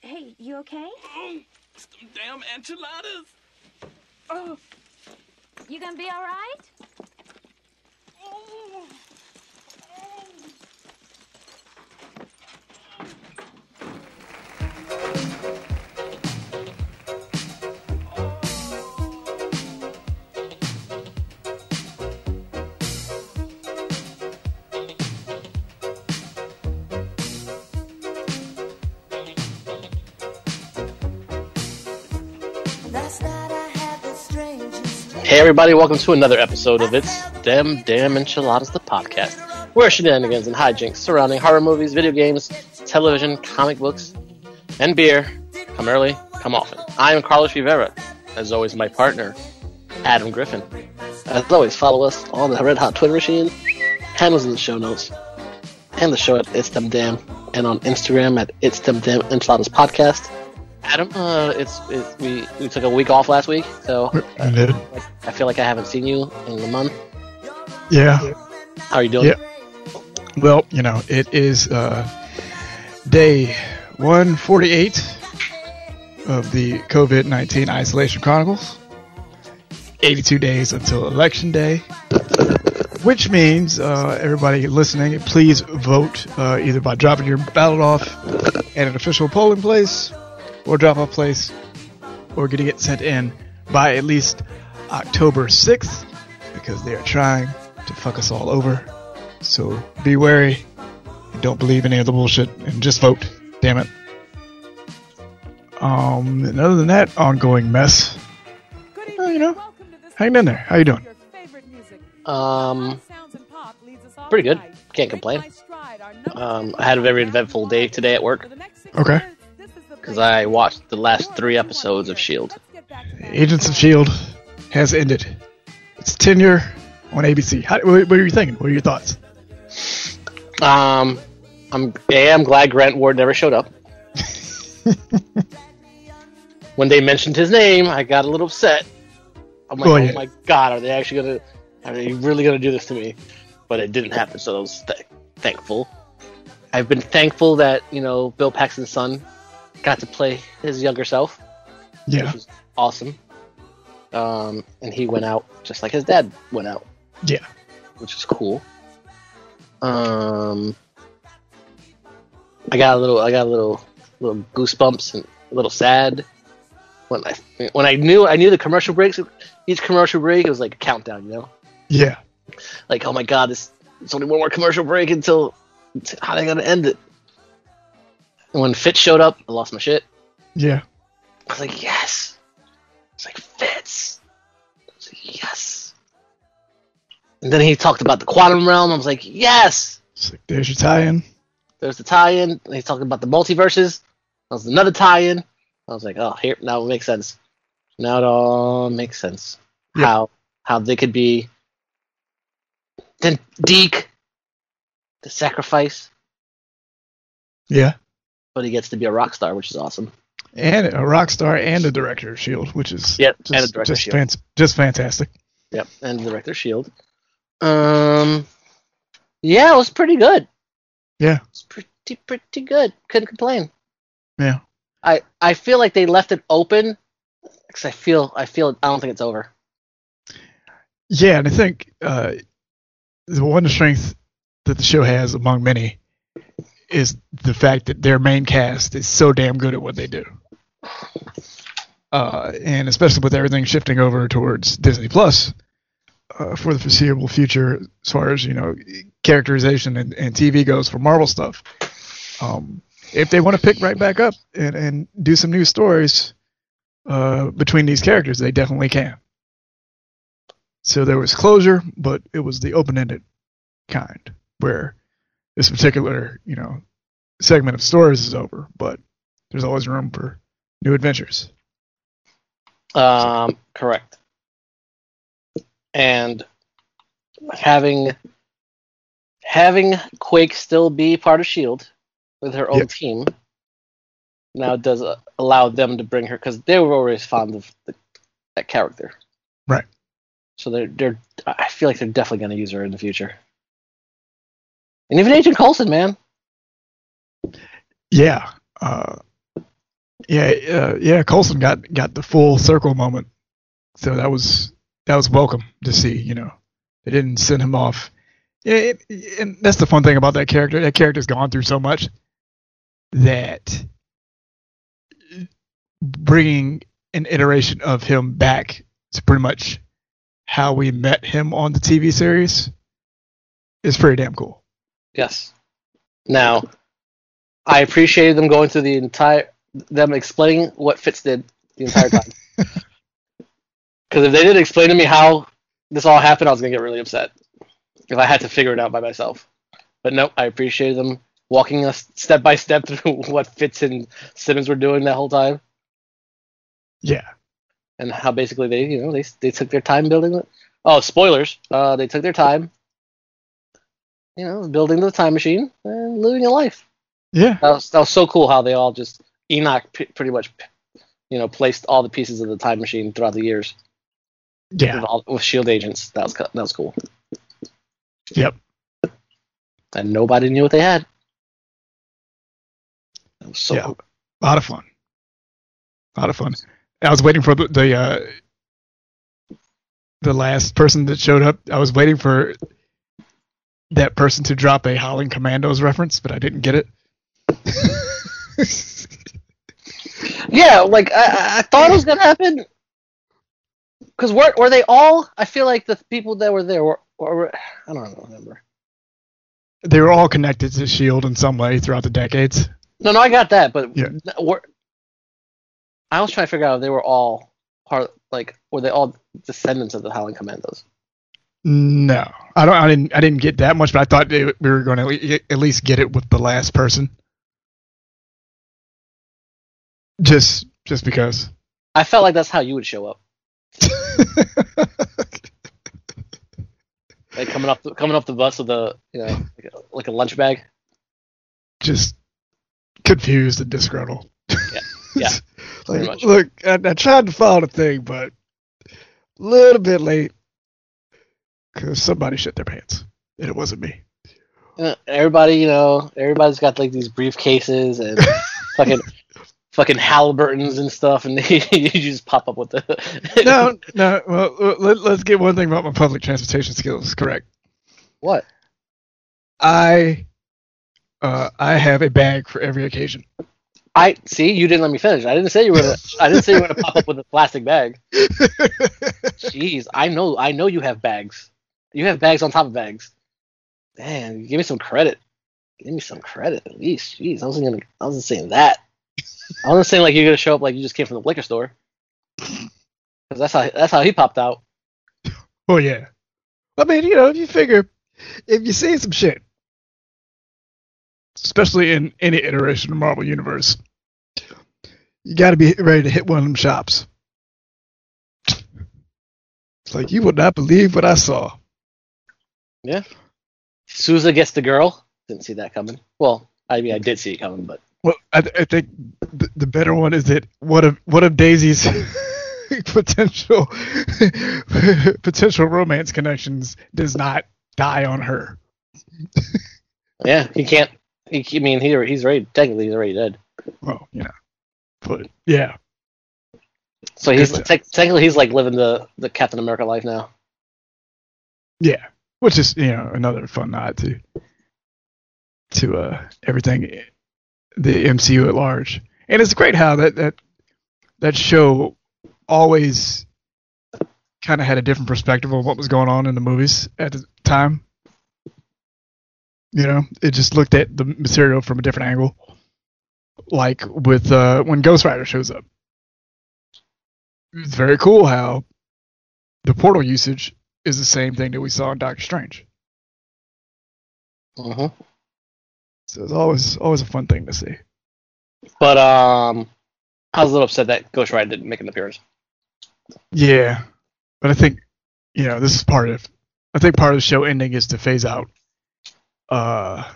Hey, you okay? Some damn enchiladas. Oh. You gonna be all right? Hey everybody, welcome to another episode of It's Dem Damn Enchiladas, the podcast, where shenanigans and hijinks surrounding horror movies, video games, television, comic books, and beer come early, come often. I am Carlos Rivera, as always my partner, Adam Griffin. As always, follow us on the Red Hot Twitter machine, handles in the show notes, and the show at It's Dem Damn, and on Instagram at It's Dem Damn Enchiladas Podcast. Adam, uh, it's, it's we we took a week off last week, so I did. I feel like I haven't seen you in a month. Yeah. How are you doing? Yeah. Well, you know, it is uh, day 148 of the COVID 19 Isolation Chronicles. 82 days until Election Day. Which means, uh, everybody listening, please vote uh, either by dropping your ballot off at an official polling place or drop off place or getting it sent in by at least October 6th because they are trying to fuck us all over. So be wary and don't believe any of the bullshit and just vote. Damn it. Um, and other than that, ongoing mess. Oh, you know, hang in there. How you doing? Um, pretty good. Can't complain. Um, I had a very eventful day today at work Okay. Because I watched the last three episodes of Shield. Agents of S.H.I.E.L.D. Has ended. Its tenure on ABC. How, what, what are you thinking? What are your thoughts? Um, I'm a I'm glad Grant Ward never showed up. when they mentioned his name, I got a little upset. I'm like, Oh, oh my god, are they actually gonna? Are they really gonna do this to me? But it didn't happen, so I was th- thankful. I've been thankful that you know Bill Paxton's son got to play his younger self, Yeah. which was awesome. Um, and he went out just like his dad went out Yeah. which is cool. Um, I got a little, I got a little, little goosebumps and a little sad when I when I knew I knew the commercial breaks. Each commercial break it was like a countdown, you know, Yeah. like oh my god, this it's only one more commercial break until how are they gonna end it? When Fitz showed up, I lost my shit. Yeah. I was like, yes. It's like Fitz. I was like, yes. And then he talked about the quantum realm. I was like, yes. It's like, there's your tie-in. There's the tie-in. And He's talking about the multiverses. That was another tie-in. I was like, oh, here now it makes sense. Now it all makes sense. Yeah. How how they could be. Then Deke, the sacrifice, Yeah. But he gets to be a rock star, which is awesome. and a rock star and a director of Shield, which is Yep, just, and a director of just, S.H.I.E.L.D.. fan- just fantastic. Yep, and director of Shield. Um, yeah, it was pretty good. Yeah. It's pretty pretty good. Couldn't complain. Yeah, I I feel like they left it open because I feel I feel I don't think it's over. yeah, and I think uh, the one strength that the show has among many is the fact that their main cast is so damn good at what they do. Uh, and especially with everything shifting over towards Disney Plus uh, for the foreseeable future, as far as you know, characterization and, and TV goes for Marvel stuff. Um, if they want to pick right back up and, and do some new stories uh, between these characters, they definitely can. So there was closure, but it was the open-ended kind, where this particular, you know, segment of stories is over, but there's always room for new adventures. Um, correct. And having having Quake still be part of Shield with her own Yep. team now does uh, allow them to bring her because they were always fond of the, that character. Right. So they're they're I feel like they're definitely going to use her in the future. And even Agent Coulson, man. Yeah, uh, Yeah, uh, yeah. Coulson got got the full circle moment, so that was that was welcome to see. You know, they didn't send him off. Yeah, it, and that's the fun thing about that character. That character's gone through so much that bringing an iteration of him back to pretty much how we met him on the TV series is pretty damn cool. Yes. Now, I appreciated them going through the entire, them explaining what Fitz did the entire time. Because if they didn't explain to me how this all happened, I was gonna get really upset if I had to figure it out by myself. But nope, I appreciated them walking us step by step through what Fitz and Simmons were doing that whole time, Yeah, and how basically they, you know, they they took their time building it. Oh, spoilers! Uh, they took their time, you know, building the time machine and living a life. Yeah, That was, that was so cool how they all just Enoch p- pretty much, you know, placed all the pieces of the time machine throughout the years yeah. with, all, with Shield agents. That was that was cool, Yep. and nobody knew what they had. That was so yeah, cool. a lot of fun. A lot of fun. I was waiting for the the, uh, the last person that showed up. I was waiting for that person to drop a Howling Commandos reference, but I didn't get it. Yeah, like I- I, I thought it was gonna happen. Because were were they all? I feel like the people that were there were, were I don't remember. they were all connected to Shield in some way throughout the decades. No, no, I got that, but Yeah. were, I was trying to figure out if they were all part, like, were they all descendants of the Howling Commandos? No, I don't. I didn't. I didn't get that much, but I thought they, we were going to at least get it with the last person. Just, just because. I felt like that's how you would show up, like coming up, the, coming up the bus with a, you know, like a, like a lunch bag. just confused and disgruntled. yeah, like, look, I, I tried to follow the thing, but a little bit late because somebody shit their pants, and it wasn't me. Uh, Everybody, you know, everybody's got like these briefcases and fucking, fucking Halliburtons and stuff, and you just pop up with the. No, no. Well, let, let's get one thing about my public transportation skills correct. What? I, uh, I have a bag for every occasion. I see. You didn't let me finish. I didn't say you were. Gonna, I didn't say you were gonna pop up with a plastic bag. Jeez, I know. I know you have bags. You have bags on top of bags. Man, give me some credit. Give me some credit at least. Jeez, I wasn't gonna. I wasn't saying that. I wasn't saying like you're gonna show up like you just came from the liquor store. Because that's how that's how he popped out. Oh yeah. I mean, you know, if you figure, if you see some shit, especially in any iteration of Marvel Universe, you got to be ready to hit one of them shops. It's like you would not believe what I saw. Yeah. Sousa gets the girl. Didn't see that coming. Well, I mean, I did see it coming, but Well, I, I think the, the better one is that one of one of Daisy's potential potential romance connections does not die on her. yeah, he can't. He, I mean, he, he's already technically he's already dead. Well, you know, but yeah, So he's tec- technically he's like living the the Captain America life now. yeah, which is you know another fun nod to to uh everything the MCU at large, and it's great how that that that show always kind of had a different perspective of what was going on in the movies at the time. You know, it just looked at the material from a different angle. Like with uh, when Ghost Rider shows up, it's very cool how the portal usage is the same thing that we saw in Doctor Strange. hmm So it's always always a fun thing to see. But um, I was a little upset that Ghost Rider didn't make an appearance. Yeah, but I think you know this is part of. I think part of the show ending is to phase out uh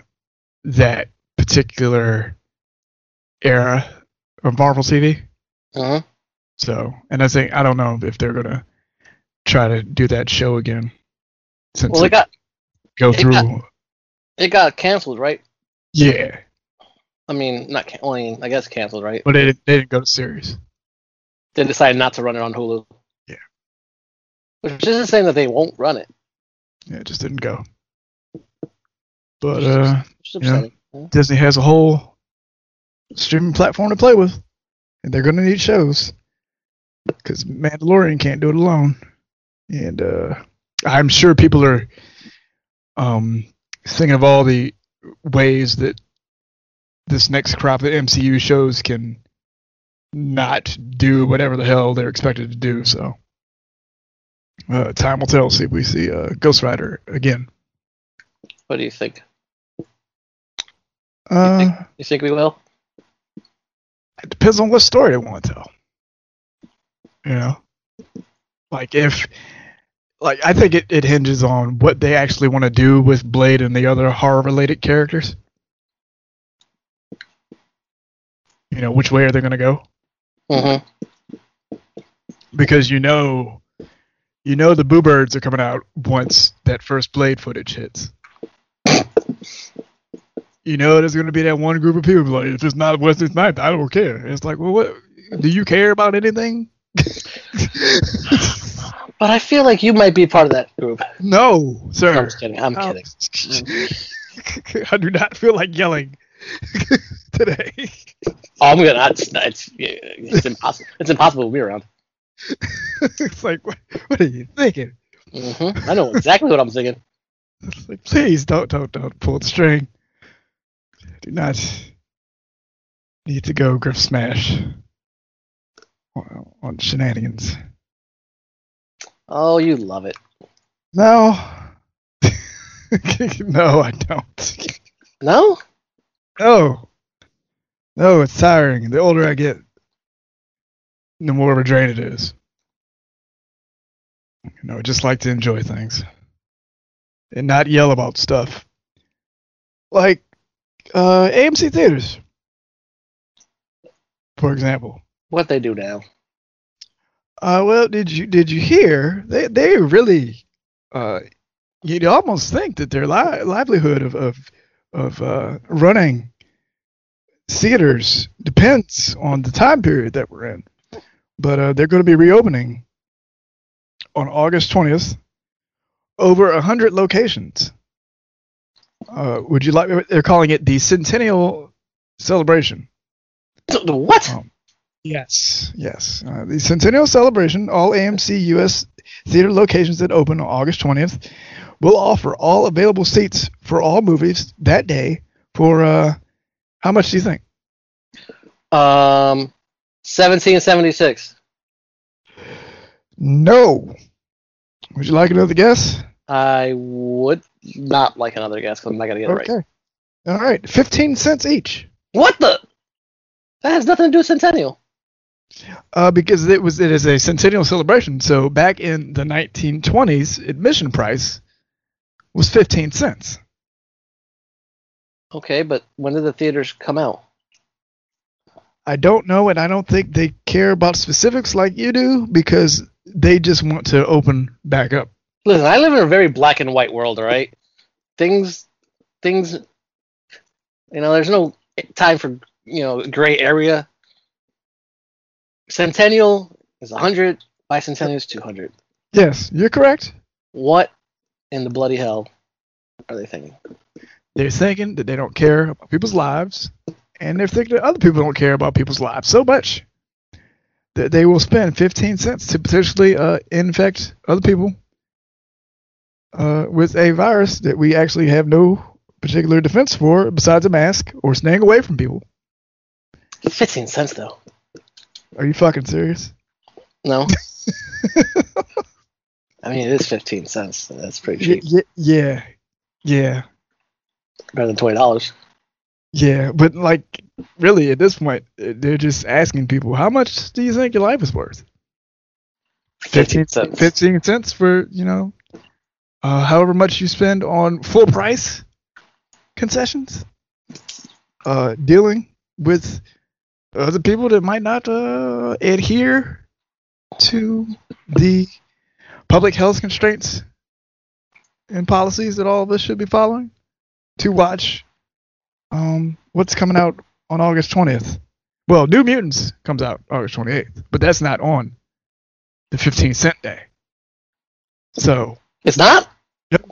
that particular era of Marvel TV. Uh-huh. So, and I think I don't know if they're gonna try to do that show again. Since Well, it got go it through, got- it got canceled, right? Yeah, I mean, not can- well, I, mean, I guess canceled, right? But they didn't, they didn't go to series. They decided not to run it on Hulu. Yeah. Which isn't saying that they won't run it. Yeah, it just didn't go. But uh, Which is Yeah. upsetting. Yeah. Disney has a whole streaming platform to play with, and they're going to need shows because Mandalorian can't do it alone. And uh, I'm sure people are um, thinking of all the ways that this next crop of MCU shows can not do whatever the hell they're expected to do. So uh, time will tell. See if we see uh, Ghost Rider again. What do you think? Uh, think- You think we will? it depends on what story they want to tell. You know, like if, like I think it, it hinges on what they actually want to do with Blade and the other horror related characters. You know, which way are they going to go? Mm-hmm. Because you know, you know the Boo Birds are coming out once that first Blade footage hits. You know, there's going to be that one group of people like, if it's not Wesley Snipes, I don't care. It's like, well, what? Do you care about anything? But I feel like you might be part of that group. no, sir. I'm just kidding. I'm Oh. kidding. I do not feel like yelling today. Oh, I'm gonna. It's, it's, it's impossible. It's impossible to be around. it's like, what, what are you thinking? hmm I know exactly what I'm thinking. It's like, please don't, don't, don't pull the string. Do not need to go Griff Smash on, on shenanigans. Oh, you love it. No. no, I don't. No? No. No, it's tiring. The older I get, the more of a drain it is. You know, I just like to enjoy things and not yell about stuff. Like uh, AMC theaters, for example. What they do now? Uh, well, did you did you hear they they really uh, you'd almost think that their li- livelihood of of of uh, running theaters depends on the time period that we're in. But uh, they're going to be reopening on August 20th, over a hundred locations. Uh, would you like? They're calling it the Centennial Celebration. The What? Oh. Yes, yes. Uh, the Centennial Celebration, all AMC US theater locations that open on August 20th, will offer all available seats for all movies that day for uh, how much do you think? Um, 1776. No. Would you like another guess? I would not like another guess because I'm not gonna get it right. Okay. All right. 15 cents each. What the? That has nothing to do with Centennial. Uh, because it was it is a centennial celebration. So back in the 1920s, admission price was 15 cents. Okay, but when did the theaters come out? I don't know, and I don't think they care about specifics like you do because they just want to open back up. Listen, I live in a very black and white world, all right? Things, things, you know, there's no time for, you know, gray area. Centennial is 100, bicentennial is 200. Yes, you're correct. What in the bloody hell are they thinking? They're thinking that they don't care about people's lives, and they're thinking that other people don't care about people's lives so much that they will spend 15 cents to potentially uh, infect other people uh, with a virus that we actually have no particular defense for besides a mask or staying away from people. 15 cents, though. Are you fucking serious? No? I mean, it is 15 cents. so That's pretty cheap. y- yeah, yeah. Better than $20. Yeah, but like, really, at this point, uh, they're just asking people, how much do you think your life is worth? 15 cents. 15 cents for, you know, uh, however much you spend on full price concessions, uh, dealing with other people that might not uh, adhere to the public health constraints and policies that all of us should be following to watch um, what's coming out on August 20th. Well, New Mutants comes out August 28th, but that's not on the 15 cent day. So, It's not. Yep.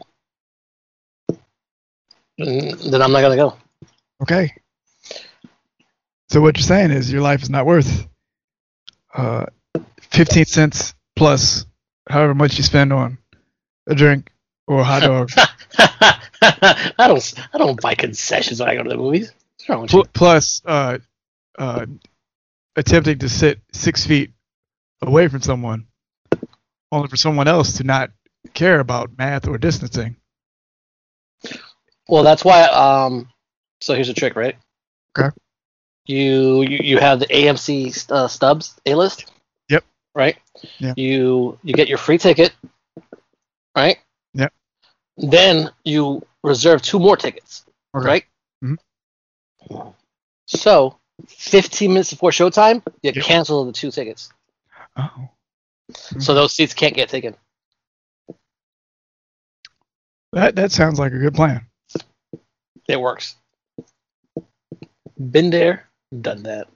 Mm, Then I'm not gonna go. okay. So what you're saying is your life is not worth uh, 15 cents plus however much you spend on a drink or a hot dog, I don't. I don't buy concessions when I go to the movies. What's wrong with you? plus uh, uh, attempting to sit six feet away from someone, only for someone else to not care about math or distancing. Well, that's why. Um. So here's a trick, right? Okay. You you, you have the AMC uh, stubs A list. Yep. Right. Yeah. You you get your free ticket. Right. Yep. Then you reserve two more tickets. Okay. Right. Mhm. So, 15 minutes before showtime, you Yep. cancel the two tickets. Oh. So those seats can't get taken. That that sounds like a good plan. It works. Been there, done that.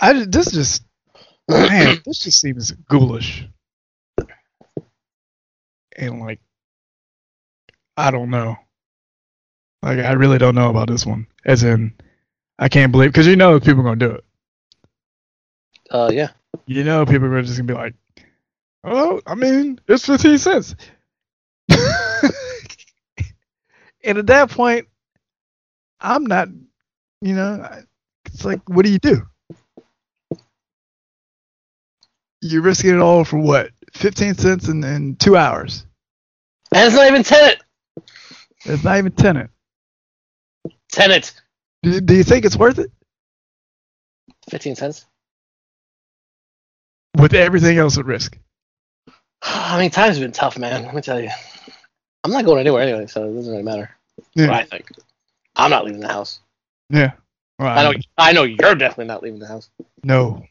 I this just man, this just seems ghoulish. And like I don't know. Like I really don't know about this one. As in I can't believe because you know people are gonna do it. Uh, yeah. You know people are just gonna be like, Oh, I mean, it's fifteen cents. and at that point, I'm not you know, I- it's like what do you do? You're risking it all for what? Fifteen cents in, in two hours. And it's not even Tenet. It's not even tenant. Tenet. Do, do you think it's worth it? 15 cents. With everything else at risk. I mean, times have been tough, man. Let me tell you. I'm not going anywhere anyway, so it doesn't really matter. Yeah. What I think. I'm not leaving the house. Yeah. Well, I know. I know you're definitely not leaving the house. No.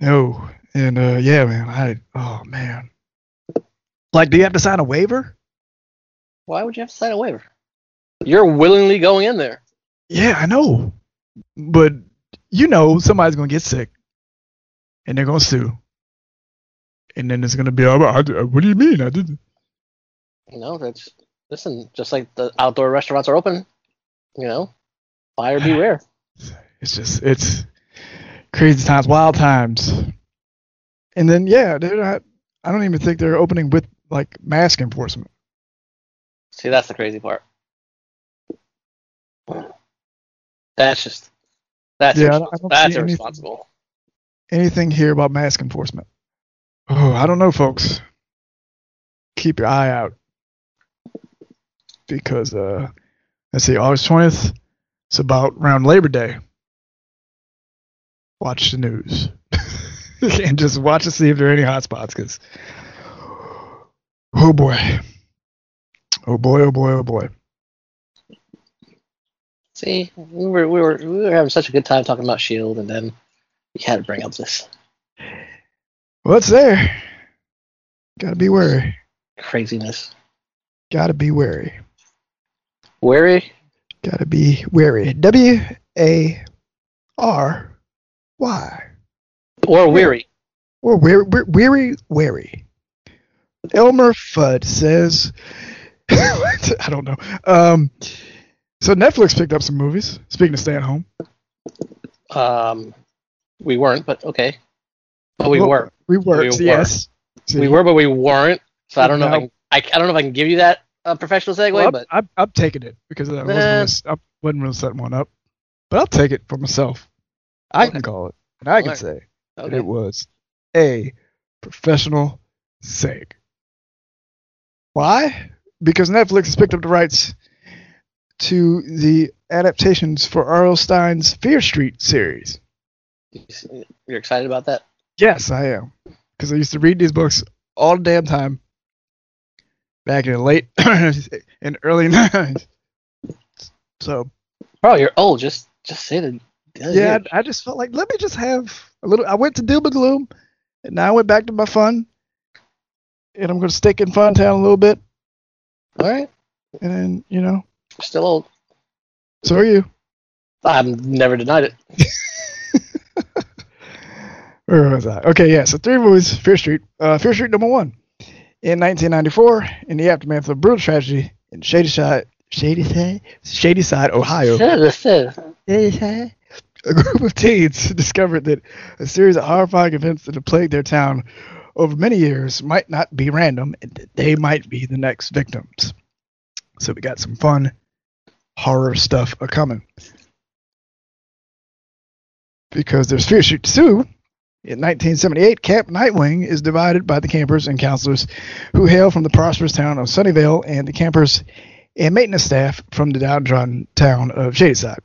No. And uh yeah, man, I oh man. Like do you have to sign a waiver? Why would you have to sign a waiver? You're willingly going in there. Yeah, I know. But you know somebody's gonna get sick and they're gonna sue. And then it's gonna be oh, I, I- what do you mean? I didn't You know, that's listen. Just like the outdoor restaurants are open. You know, buyer beware. It's just it's crazy times, wild times. And then yeah, they're not I don't even think they're opening with like mask enforcement. See, that's the crazy part. That's just that's Yeah, I I don't that's see anything. irresponsible. anything here about mask enforcement. Oh, I don't know, folks. Keep your eye out because uh, let's see, August twentieth. It's about around Labor Day. Watch the news and just watch to see if there are any hot spots. Because oh boy, oh boy, oh boy, oh boy. See, we were we were we were having such a good time talking about Shield, and then we had to bring up this What's there? Gotta be wary. craziness. Gotta be wary. Wary? Gotta be wary. W A R Y. or weary? Or weary, weary, weary. Elmer Fudd says, I don't know. Um, so Netflix picked up some movies. Speaking of stay at home, Um, we weren't, but okay. But we Well, were. we were. We were. yes, We were, but we weren't. So I don't know. If I, can, I, I don't know if I can give you that uh, professional segue, Well, I'm, but I'm, I'm taking it because I wasn't, Nah. really, I wasn't really setting one up, but I'll take it for myself. I Okay. can call it, and I can say that it was a professional seg. Why? Because Netflix has picked up the rights to the adaptations for R.L. Stine's Fear Street series. You're excited about that? Yes, I am. Because I used to read these books all the damn time back in the late and early 90s. So, Bro, you're old. Just just say the. yeah, I, I just felt like, let me just have a little. I went to Doom and Gloom, and now I went back to my fun. And I'm going to stick in Fun Town a little bit. All right. And then, you know, Still old. so are you. I've never denied it. Where was I? Okay, yeah. So three movies. Fear Street. Uh, Fear Street number one. In 1994, in the aftermath of a brutal tragedy in Shady Side, Shady Side, Shady Side, Ohio, a group of teens discovered that a series of horrifying events that have plagued their town over many years might not be random, and that they might be the next victims. So we got some fun horror stuff a coming. Because there's Fear Street 2. In 1978, Camp Nightwing is divided by the campers and counselors who hail from the prosperous town of Sunnyvale and the campers and maintenance staff from the downtrodden town of Shadyside.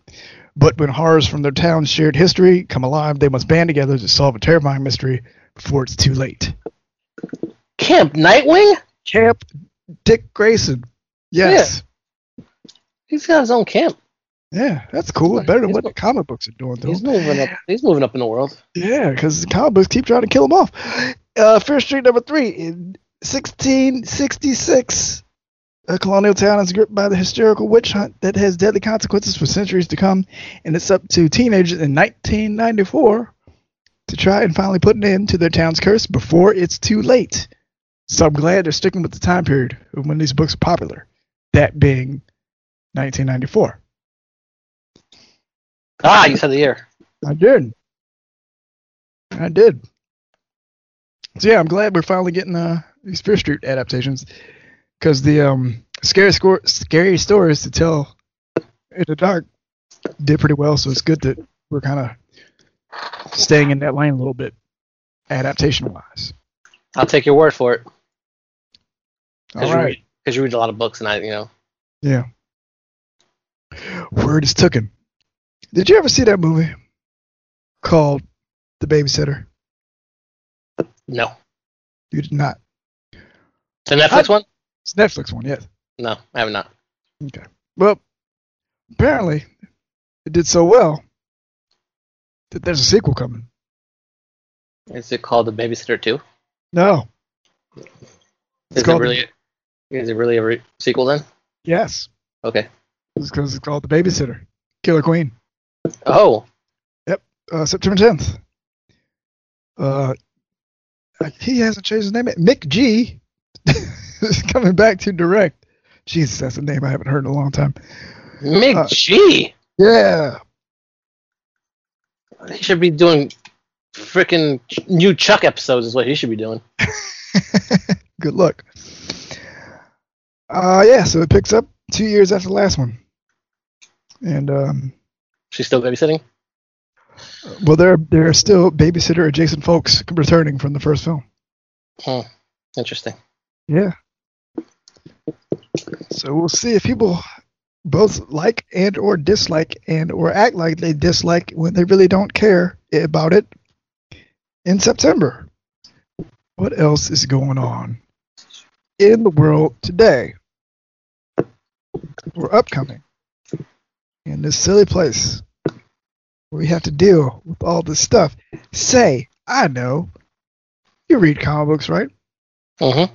But when horrors from their town's shared history come alive, they must band together to solve a terrifying mystery before it's too late. Camp Nightwing? Camp Dick Grayson. Yes. He's got his own camp. Yeah, that's cool. Better than He's what mo- the comic books are doing, though. He's moving up. He's moving up in the world. Yeah, because the comic books keep trying to kill him off. Uh, Fear Street number three in 1666. A colonial town is gripped by the hysterical witch hunt that has deadly consequences for centuries to come, and it's up to teenagers in 1994 to try and finally put an end to their town's curse before it's too late. So I'm glad they're sticking with the time period of when these books are popular, that being 1994. Ah, you said the year. I did. I did. So yeah, I'm glad we're finally getting uh, these Fear Street adaptations because the um, scary score, scary stories to tell in the dark did pretty well. So it's good that we're kind of staying in that lane a little bit, adaptation wise. I'll take your word for it. All Because you, read- you read a lot of books, and I, you know, Yeah. Word is tooken. Did you ever see that movie called The Babysitter? no. You did not. The Netflix one? It's Netflix one, yes. No, I have not. Okay. Well, apparently it did so well that there's a sequel coming. Is it called The Babysitter 2? No. Is it really? Is it really a re- sequel then? Yes. Okay. It's because it's called The Babysitter. Killer Queen. Oh, Yep, Uh, September 10th. Uh, he hasn't changed his name. yet. McG is coming back to direct. Jesus, that's a name I haven't heard in a long time. Mick Uh, G. Yeah. He should be doing freaking new Chuck episodes. Is what he should be doing. Good luck. Uh, yeah, so it picks up two years after the last one. And um, She's still babysitting. Well, there there are still babysitter adjacent folks returning from the first film. Hmm. Interesting. Yeah. So we'll see if people both like and or dislike and or act like they dislike when they really don't care about it in September. What else is going on in the world today or upcoming in this silly place where we have to deal with all this stuff? Say, I know. You read comic books, right? Mm-hmm.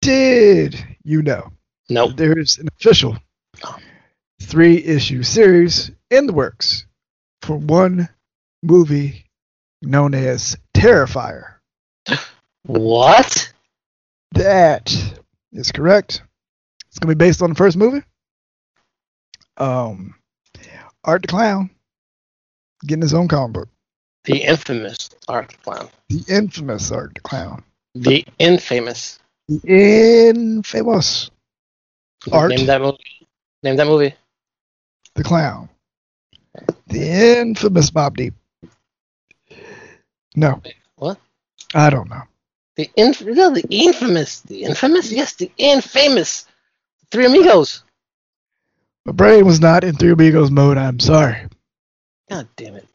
Did you know Nope. there is an official three issue series in the works for one movie known as Terrifier? What? That is correct. It's gonna be based on the first movie. Um, Art the Clown getting his own comic book. The infamous Art the Clown. The infamous Art the Clown. The infamous. The infamous Art Name that movie. Name that movie. the Clown. The infamous Bob Deep. No, What? I don't know. The inf- no, the infamous. The infamous. Yes, the infamous. Three Amigos. My brain was not in Three Amigos mode. I'm sorry. God damn it.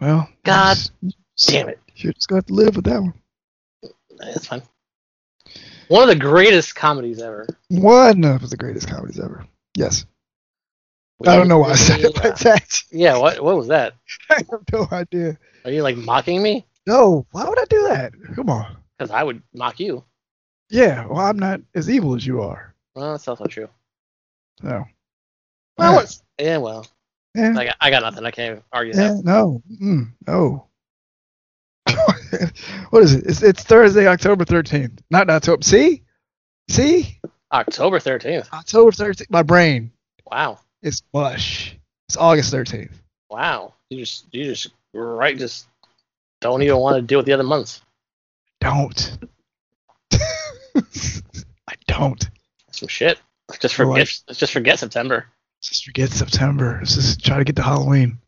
Well, God Damn it. You're just going to have to live with that one. That's fine. One of the greatest comedies ever. One of the greatest comedies ever. Yes. I don't know why I said it like that. Yeah, what what was that? I have no idea. Are you like mocking me? No, why would I do that? Come on. Because I would mock you. Yeah, well, I'm not as evil as you are. Well, that's also true. No. Well, Yeah. it's- yeah, well, Yeah. I got, I got nothing. I can't argue Yeah, that. no, mm, no. what is it? It's, it's Thursday, October thirteenth. Not October. See, see, October thirteenth. October thirteenth. My brain Wow, It's mush. It's August thirteenth. wow. You just, you just, right, just don't even want to deal with the other months. Don't. I don't. Some shit. Just forget, just forget September. Just forget September. Let's just try to get to Halloween.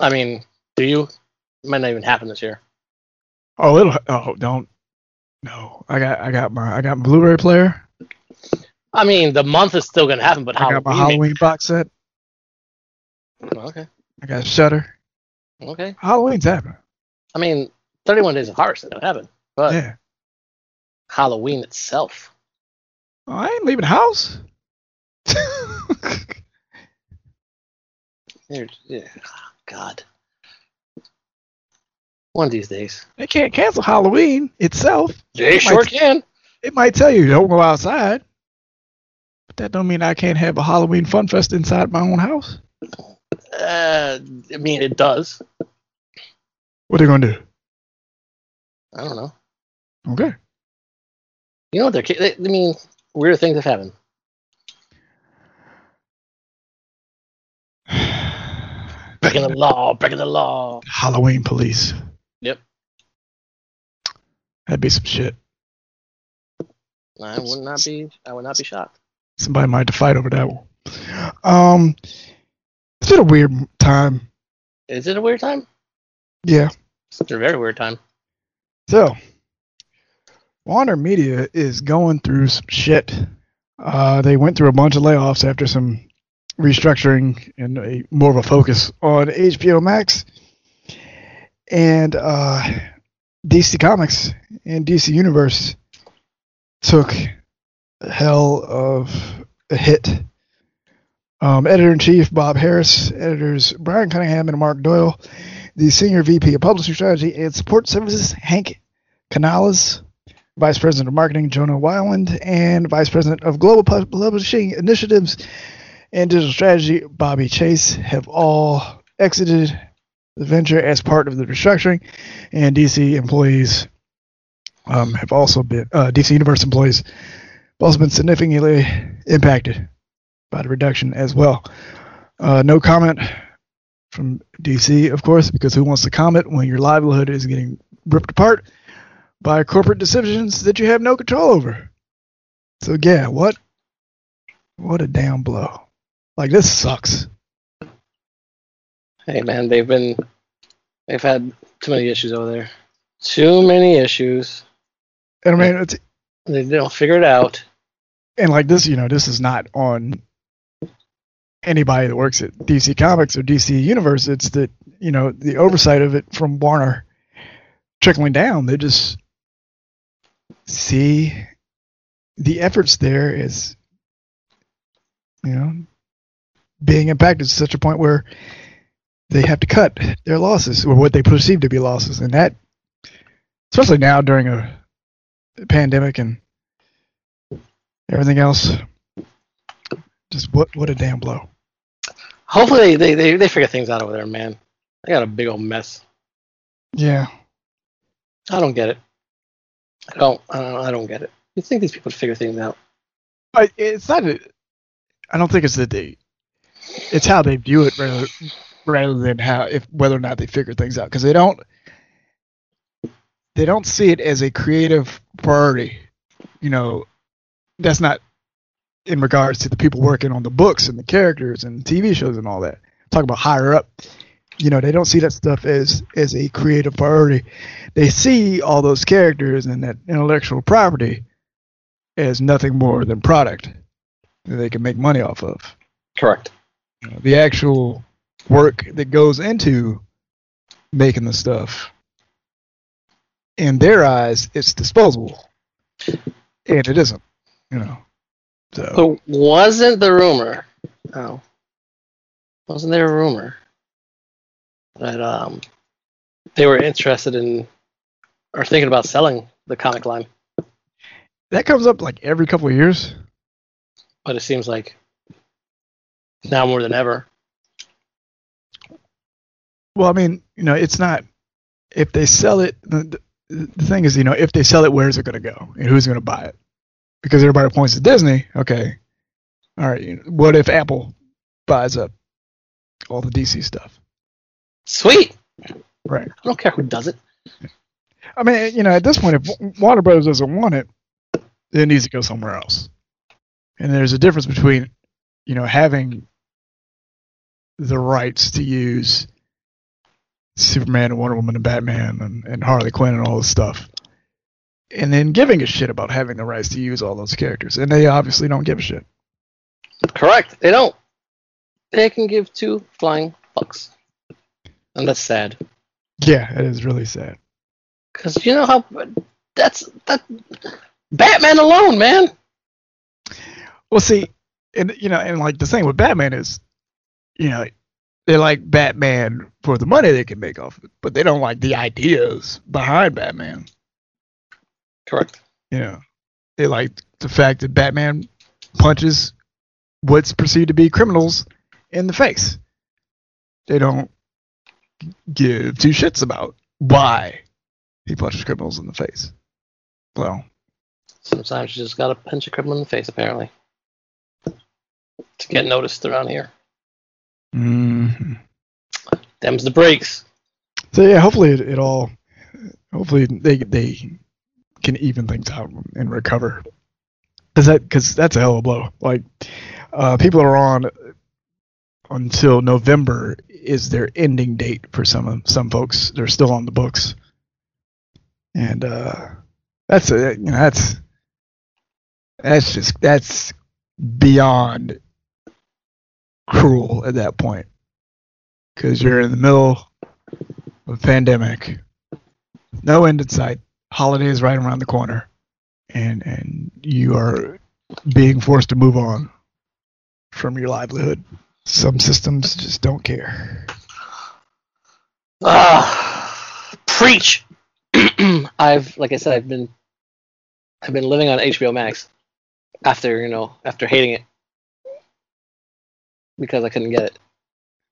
I mean, do you? It might not even happen this year. Oh, it'll. Oh, don't. No, I got. I got my. I got my Blu-ray player. I mean, the month is still gonna happen, but I got my Halloween. Halloween box set. Okay, I got Shutter. okay. Halloween's happening. I mean, thirty-one days of Harvest is gonna happen, but yeah. Halloween itself. Oh, I ain't leaving the house. You're- God. One of these days. they can't cancel Halloween itself. They It sure might- can. It might tell you don't go outside, but that don't mean I can't have a Halloween fun fest inside my own house. Uh, I mean, it does. What are they gonna do? I don't know. Okay. You know what they're? They, I mean, weird things have happened. Breaking the law, breaking the law. Halloween police. Yep. That'd be some shit. I would not be. I would not be shocked. Somebody might have to fight over that one. Um, it's been a weird time. Is it a weird time? Yeah. It's a very weird time. So, Warner Media is going through some shit. Uh, they went through a bunch of layoffs after some restructuring and a more of a focus on HBO Max. And uh, DC Comics and DC Universe took hell of a hit. Um, Editor in chief Bob Harras, editors Brian Cunningham and Mark Doyle, the senior VP of Publishing Strategy and Support Services Hank Kanalz, Vice President of Marketing Jonah Weiland, and Vice President of Global Publishing Initiatives and Digital Strategy Bobby Chase have all exited the venture as part of the restructuring, and DC employees um, have also been uh, DC Universe employees have also been significantly impacted by the reduction as well. Uh, no comment from DC, of course, because who wants to comment when your livelihood is getting ripped apart by corporate decisions that you have no control over? So yeah, what what a damn blow. Like this sucks. Hey man, they've been. They've had too many issues over there. Too many issues. And I mean it's They don't figure it out. and like this, you know, this is not on anybody that works at DC Comics or DC Universe. It's that you know the oversight of it from Warner trickling down. They just see the efforts there is, you know being impacted to such a point where they have to cut their losses or what they perceive to be losses, and that especially now during a pandemic and everything else. Just what what a damn blow. Hopefully they, they, they figure things out over there, man. They got a big old mess. Yeah. I don't get it. I don't. I don't, I don't get it. You think these people figure things out? I, it's not. I don't think it's that they. It's how they view it rather rather than how if whether or not they figure things out because they don't. They don't see it as a creative priority. You know, that's not in regards to the people working on the books and the characters and TV shows and all that. Talk about higher up. You know, they don't see that stuff as as a creative priority. They see all those characters and that intellectual property as nothing more than product that they can make money off of. Correct. Know, the actual work that goes into making the stuff, in their eyes, it's disposable, and it isn't. You know, so So wasn't the rumor? Oh, wasn't there a rumor that um they were interested in or thinking about selling the comic line? that comes up like every couple of years. But it seems like now more than ever. Well, I mean, you know, it's not if they sell it. The, the, thing is, you know, if they sell it, where's it going to go and who's going to buy it? Because everybody points to Disney. Okay, all right. you know, What if Apple buys up all the DC stuff? Sweet. Right. I don't care who does it. I mean, you know, at this point, if Warner Brothers doesn't want it, it needs to go somewhere else. And there's a difference between, you know, having the rights to use Superman and Wonder Woman and Batman and, and Harley Quinn and all this stuff, and then giving a shit about having the rights to use all those characters. And they obviously don't give a shit. Correct. They don't. They can give two flying fucks. And that's sad. Yeah, it is really sad. Because you know how. That's. that. Batman alone, man. Well, see, and you know, and like the thing with Batman is, you know, they like Batman for the money they can make off it, but they don't like the ideas behind Batman. Correct. Yeah. they like the fact that Batman punches what's perceived to be criminals in the face. They don't give two shits about why he punches criminals in the face. Well, Sometimes you just gotta punch a criminal in the face, apparently. To get noticed around here. Mhm. Them's the breaks. So yeah, hopefully it, it all, hopefully they they can even things out and recover. Cause that because that's a hell of a blow. Like uh, people are on until November is their ending date for some some folks. They're still on the books, and uh, that's a you know that's that's just that's beyond cruel at that point because you're in the middle of a pandemic, no end in sight, holidays right around the corner, and and you are being forced to move on from your livelihood. Some systems just don't care. Ah, preach. I've, like I said, I've been, I've been living on HBO Max after you know after hating it because I couldn't get it.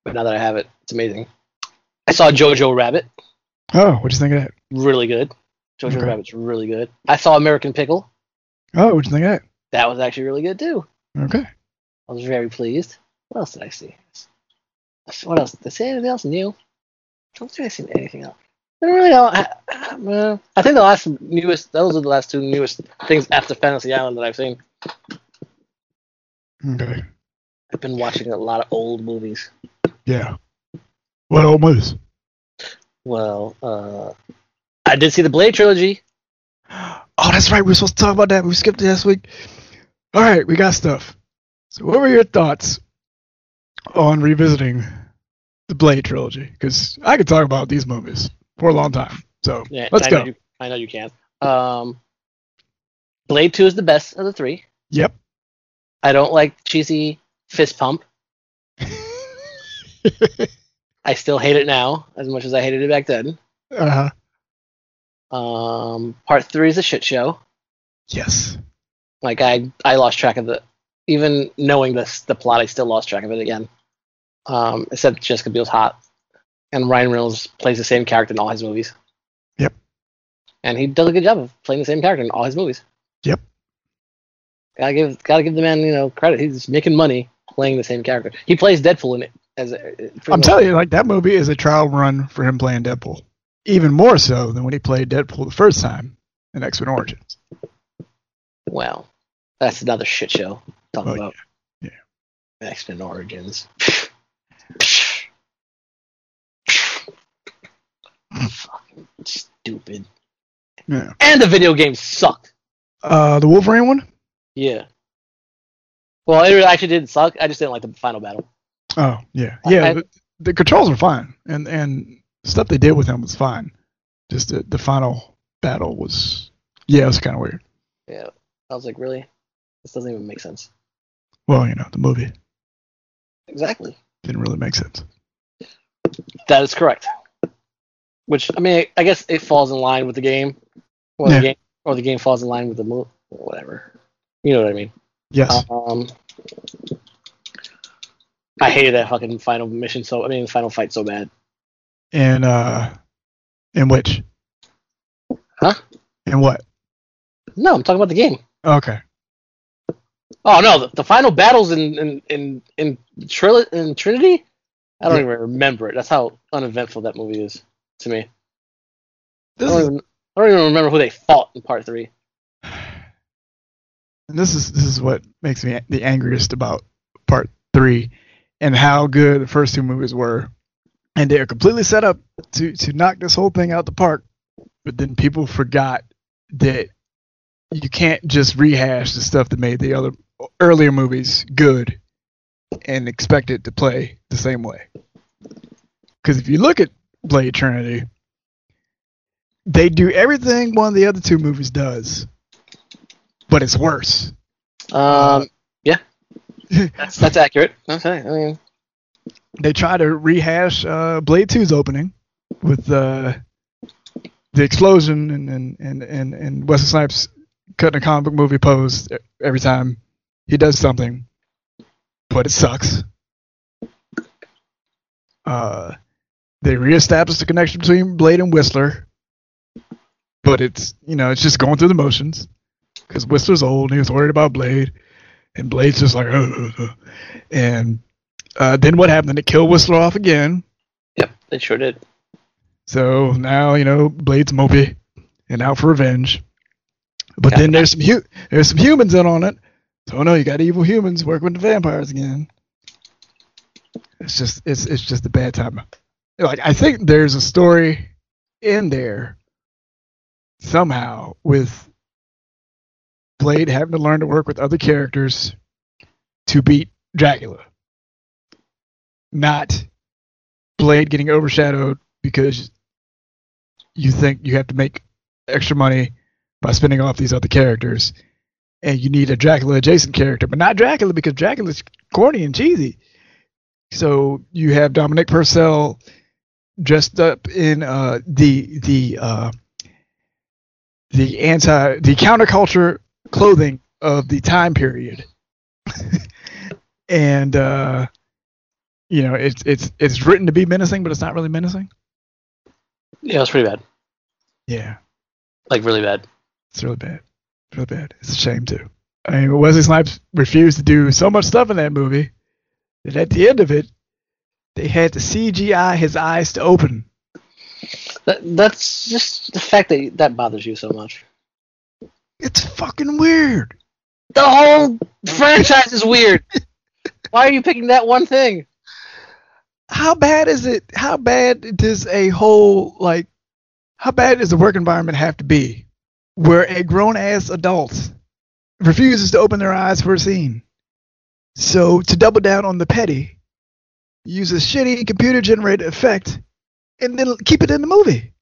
But now that I have it, it's amazing. I saw Jojo Rabbit, Oh, what'd you think of that? really good. Jojo Okay. Rabbit's really good. I saw American Pickle. Oh, what'd you think of That That was actually really good too. Okay. I was very pleased. What else did I see? What else? Did I see anything else new? I don't think I seen anything else. I don't really know. I, I, uh, I think the last newest, those are the last two newest things after Fantasy Island that I've seen. Okay. I've been watching a lot of old movies. Yeah. What old movies? Well, uh, I did see the Blade trilogy. Oh, that's right. We were supposed to talk about that. We skipped it last week. All right, we got stuff. So, what were your thoughts on revisiting the Blade trilogy? Because I could talk about these movies for a long time. So, Yeah, let's I go. You, I know you can. Um, Blade Two is the best of the three. Yep. I don't like cheesy fist pump. I still hate it now as much as I hated it back then. uh-huh. Um, part three is a shit show. Yes. Like I, I lost track of the, even knowing this the plot, I still lost track of it again. Um, except Jessica Biel's hot, and Ryan Reynolds plays the same character in all his movies. Yep. And he does a good job of playing the same character in all his movies. Yep. Gotta give, gotta give the man, you know, credit. He's making money playing the same character. He plays Deadpool in it. As a, I'm telling you, like that movie is a trial run for him playing Deadpool. Even more so than when he played Deadpool the first time in X Men Origins. Well, that's another shit show. Talking Oh, about yeah. X Men Origins. Fucking stupid. Yeah. And the video game sucked. Uh, the Wolverine one? Yeah. Well, it actually didn't suck. I just didn't like the final battle. Oh, yeah. Yeah, I- the, the controls were fine. And and stuff they did with him was fine. Just the, the final battle was, yeah, it was kind of weird. Yeah. I was like, really? This doesn't even make sense. Well, you know, the movie Exactly. didn't really make sense. That is correct. Which I mean, I guess it falls in line with the game, or Yeah. the game, or the game falls in line with the movie, whatever. You know what I mean? Yes. Um, I hated that fucking final mission. So I mean, final fight so bad. And uh, in which? Huh? In what? No, I'm talking about the game. Okay. Oh no, the, the final battles in in in in, Tril- in Trinity. I don't Yeah. even remember it. That's how uneventful that movie is to me. I don't, even, I don't even remember who they fought in part three. And this is this is what makes me the angriest about part three and how good the first two movies were. And they are completely set up to to knock this whole thing out the park. But then people forgot that you can't just rehash the stuff that made the other earlier movies good and expect it to play the same way. Because if you look at Blade Trinity, they do everything one of the other two movies does, but it's worse. Um, yeah, that's that's accurate. Okay, I mean, they try to rehash uh, Blade 2's opening with uh, the explosion and and, and, and and Wesley Snipes cutting a comic book movie pose every time he does something, but it sucks. Uh, they reestablish the connection between Blade and Whistler, but it's you know it's just going through the motions because Whistler's old and he was worried about Blade, and Blade's just like, uh, uh, uh. and uh, then what happened? They killed Whistler off again. yep, they sure did. So now you know Blade's mopey and out for revenge. But then there's some hu- there's some humans in on it. So oh no, you got evil humans working with the vampires again. It's just it's it's just a bad time. Like I think there's a story in there somehow with Blade having to learn to work with other characters to beat Dracula. Not Blade getting overshadowed because you think you have to make extra money by spinning off these other characters, and you need a Dracula adjacent character, but not Dracula because Dracula's corny and cheesy. So you have Dominic Purcell dressed up in uh, the the uh, the anti the counterculture clothing of the time period, and uh, you know it's it's it's written to be menacing, but it's not really menacing. Yeah, it was pretty bad. Yeah, Like really bad. it's really bad. It's really bad. It's a shame too. I mean, Wesley Snipes refused to do so much stuff in that movie that at the end of it, they had to CGI his eyes to open. That that's just the fact that that bothers you so much. It's fucking weird. The whole franchise is weird. Why are you picking that one thing? How bad is it? How bad does a whole like? How bad does the work environment have to be, where a grown ass adult refuses to open their eyes for a scene? So to double down on the petty, use a shitty computer generated effect, and then keep it in the movie.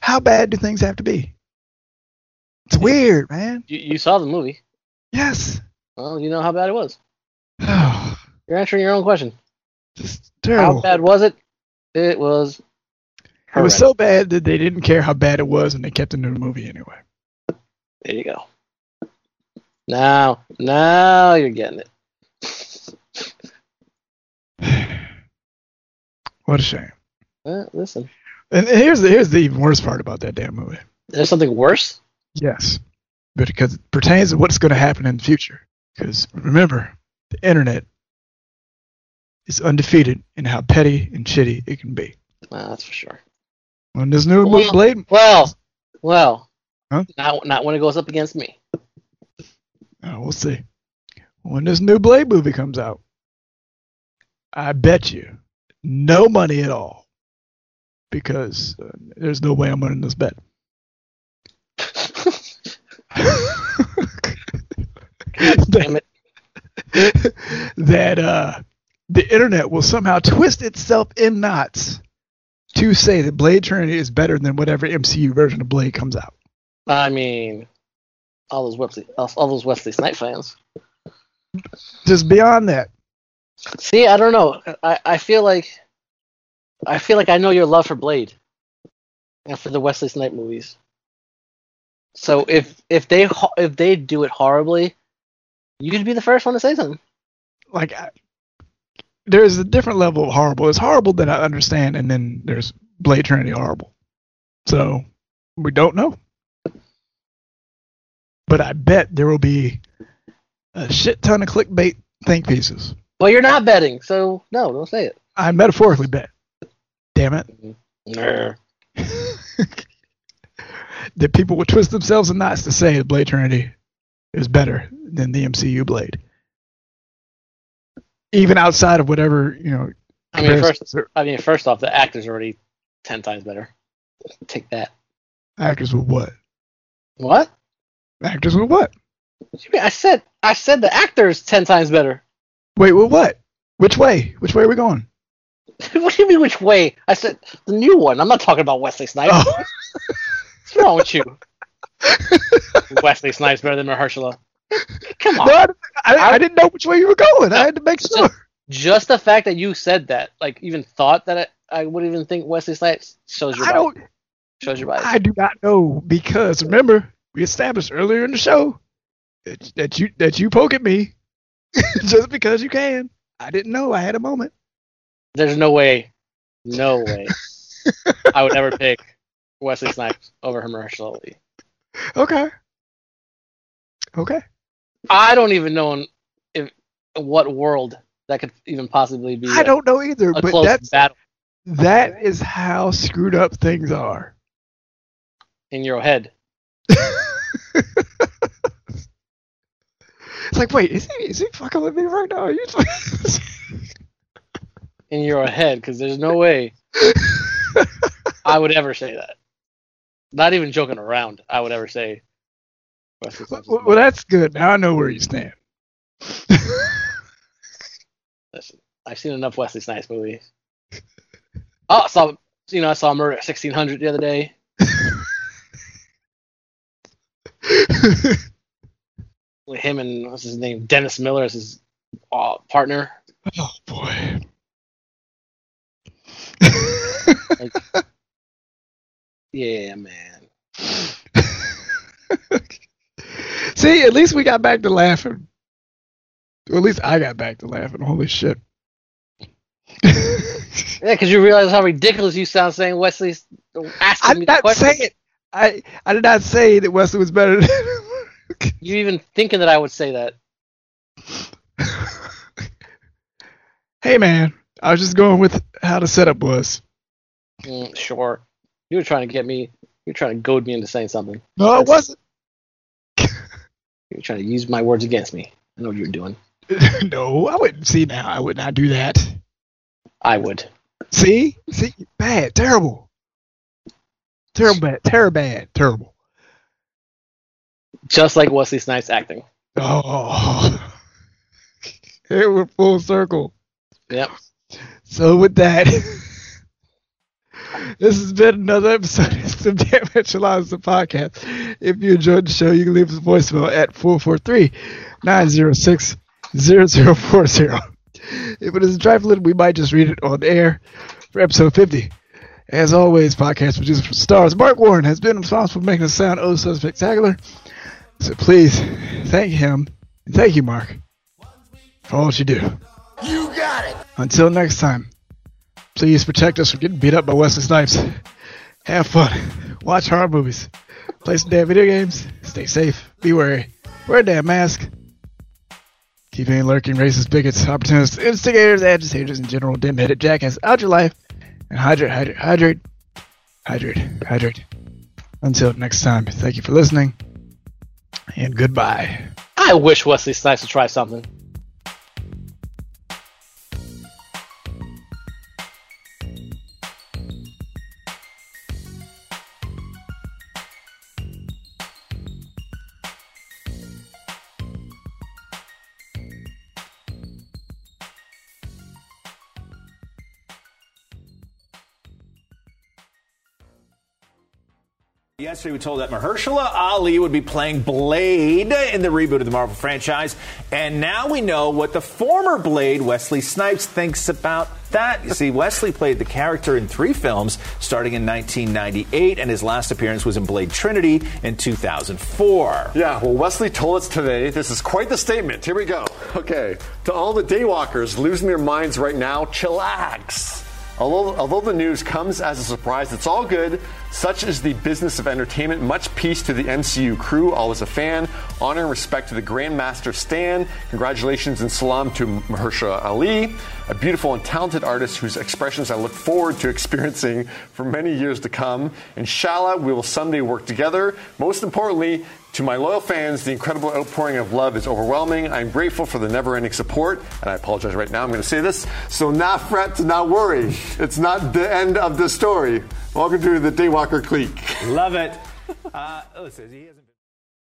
How bad do things have to be? It's weird, man. You, you saw the movie. Yes. Well, you know how bad it was. You're answering your own question. just terrible. How bad was it? It was. It was so bad that they didn't care how bad it was, and they kept it in the movie anyway. There you go. Now, now you're getting it. What a shame. Uh, listen, And here's the here's the even worst part about that damn movie. there's something worse. Yes, but because it pertains to what's going to happen in the future. Because remember, the internet is undefeated in how petty and shitty it can be. Uh, that's for sure. When this new Well- Blade, Well, well, Huh? not not when it goes up against me. oh, we'll see. When this new Blade movie comes out, I bet you no money at all, because uh, there's no way I'm winning this bet. Damn it! that uh, the internet will somehow twist itself in knots to say that Blade Trinity is better than whatever MCU version of Blade comes out. I mean, all those Wesley, all those Wesley Snipe fans. Just beyond that, See, I don't know. I, I feel like, I feel like I know your love for Blade, and for the Wesley Snipe movies. So if if they if they do it horribly, you'd be the first one to say something. like, I, there's a different level of horrible. It's horrible that I understand, and then there's Blade Trinity horrible. So we don't know. But I bet there will be a shit ton of clickbait think pieces. Well, you're not betting, so no, don't say it. I metaphorically bet. Damn it. Mm-hmm. Nah. that people would twist themselves in knots to say that Blade Trinity is better than the MCU Blade. Even outside of whatever, you know, I mean, first, I mean, first off, the actor's are already ten times better. Take that. actors with what? What? Actors with what? What you mean? I said, I said the actor's ten times better. Wait, with what? Which way? Which way are we going? what do you mean? Which way? I said the new one. I'm not talking about Wesley Snipes. Oh. What's wrong with you? Wesley Snipes better than Mahershala. Come on. No, I, I, I didn't know which way you were going. I had to make sure. Just the fact that you said that, like even thought that I, I would even think Wesley Snipes shows your I bias. don't. Shows your bias. I do not know because remember we established earlier in the show that, that you that you poke at me just because you can. I didn't know. I had a moment. There's no way, no way, I would never pick Wesley Snipes over Mahershala Ali. Okay. Okay. I don't even know in, if what world that could even possibly be. I a- don't know either, a but close that's battle that is how screwed up things are. in your head. It's like, wait, is he is he fucking with me right now? Are you in your head because there's no way I would ever say that. Not even joking around, I would ever say. Wesley Snipes is well, well, that's good. Now I know where you stand. Listen, I've seen enough Wesley Snipes movies. Oh, I saw you know I saw Murder at 1600 the other day. with him and what's his name, Dennis Miller as his uh, partner. oh boy. Yeah, man. See, at least we got back to laughing. Or at least I got back to laughing. Holy shit. Yeah, because you realize how ridiculous you sound saying Wesley's asking me did the not question. say it. I I did not say that Wesley was better. Than You even thinking that I would say that? hey man, I was just going with how the setup was. Mm, sure. You were trying to get me. You were trying to goad me into saying something. No, it wasn't. You were trying to use my words against me. I know what you were doing. no, I wouldn't see now. I would not do that. I would. See? See? Bad. Terrible. Terrible bad. Terrible bad. Terrible. Just like Wesley Snipes acting. Oh. it we're full circle. Yep. So with that, this has been another episode of Some Damn Enchiladas, the podcast. If you enjoyed the show, you can leave us a voicemail at 443-906-0040. If it is a trifling, we might just read it on air for episode 50. As always, podcast producer for Stars, Mark Warren, has been responsible for making us sound oh so spectacular. So please, thank him, and thank you, Mark, for all that you do. You got it. Until next time, please protect us from getting beat up by Wesley Snipes. Have fun. Watch horror movies. Play some damn video games. Stay safe. Be wary. Wear a damn mask. Keep any lurking racist bigots, opportunists, instigators, agitators, and general dim-headed jackass out your life. And hydrate, hydrate, hydrate, hydrate, hydrate. Until next time, thank you for listening. And goodbye. I wish Wesley Snipes would try something. Yesterday, we told that Mahershala Ali would be playing Blade in the reboot of the Marvel franchise, and now we know what the former Blade, Wesley Snipes, thinks about that. You see, Wesley played the character in three films starting in 1998, and his last appearance was in Blade Trinity in 2004. Yeah, well, Wesley told us today this is quite the statement. Here we go. Okay, to all the daywalkers losing their minds right now, chillax. Although, although the news comes as a surprise, it's all good. Such is the business of entertainment. Much peace to the MCU crew. Always a fan. Honor and respect to the Grandmaster Stan. Congratulations and salam to Mahershala Ali, a beautiful and talented artist whose expressions I look forward to experiencing for many years to come. Inshallah, we will someday work together. Most importantly, to my loyal fans, the incredible outpouring of love is overwhelming. I'm grateful for the never ending support, and I apologize right now, I'm going to say this. So, not fret, not worry. It's not the end of the story. Welcome to the Daywalker clique. Love it. Uh, listen, he hasn't been-